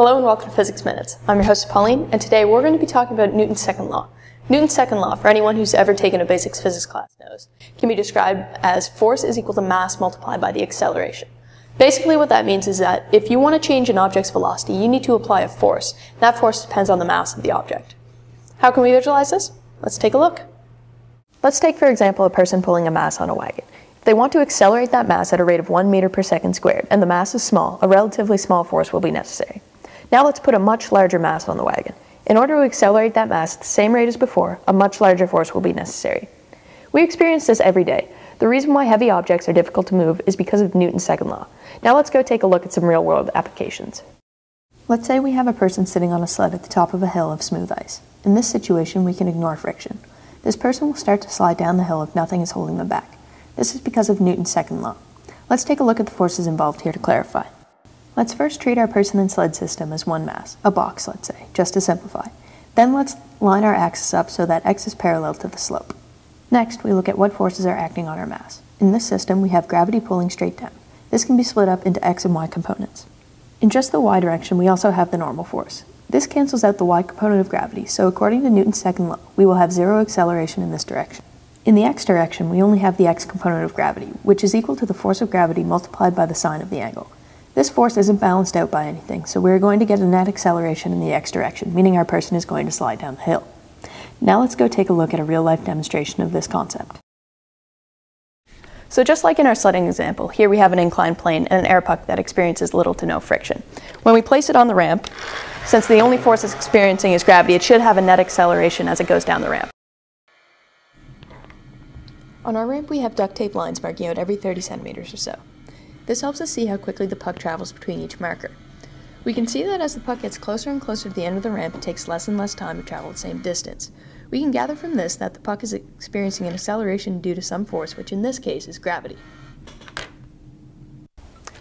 Hello and welcome to Physics Minutes. I'm your host Pauline, and today we're going to be talking about Newton's second law. Newton's second law, for anyone who's ever taken a basics physics class knows, can be described as force is equal to mass multiplied by the acceleration. Basically what that means is that if you want to change an object's velocity, you need to apply a force. That force depends on the mass of the object. How can we visualize this? Let's take a look. Let's take, for example, a person pulling a mass on a wagon. They want to accelerate that mass at a rate of 1 meter per second squared, and the mass is small, a relatively small force will be necessary. Now let's put a much larger mass on the wagon. In order to accelerate that mass at the same rate as before, a much larger force will be necessary. We experience this every day. The reason why heavy objects are difficult to move is because of Newton's second law. Now let's go take a look at some real world applications. Let's say we have a person sitting on a sled at the top of a hill of smooth ice. In this situation, we can ignore friction. This person will start to slide down the hill if nothing is holding them back. This is because of Newton's second law. Let's take a look at the forces involved here to clarify. Let's first treat our person and sled system as one mass, a box, let's say, just to simplify. Then let's line our axis up so that x is parallel to the slope. Next, we look at what forces are acting on our mass. In this system, we have gravity pulling straight down. This can be split up into x and y components. In just the y direction, we also have the normal force. This cancels out the y component of gravity, so according to Newton's second law, we will have zero acceleration in this direction. In the x direction, we only have the x component of gravity, which is equal to the force of gravity multiplied by the sine of the angle. This force isn't balanced out by anything, so we're going to get a net acceleration in the x direction, meaning our person is going to slide down the hill. Now let's go take a look at a real-life demonstration of this concept. So just like in our sledding example, here we have an inclined plane and an air puck that experiences little to no friction. When we place it on the ramp, since the only force it's experiencing is gravity, it should have a net acceleration as it goes down the ramp. On our ramp, we have duct tape lines marking out every 30 centimeters or so. This helps us see how quickly the puck travels between each marker. We can see that as the puck gets closer and closer to the end of the ramp, it takes less and less time to travel the same distance. We can gather from this that the puck is experiencing an acceleration due to some force, which in this case is gravity.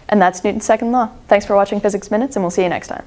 And that's Newton's second law. Thanks for watching Physics Minutes, and we'll see you next time.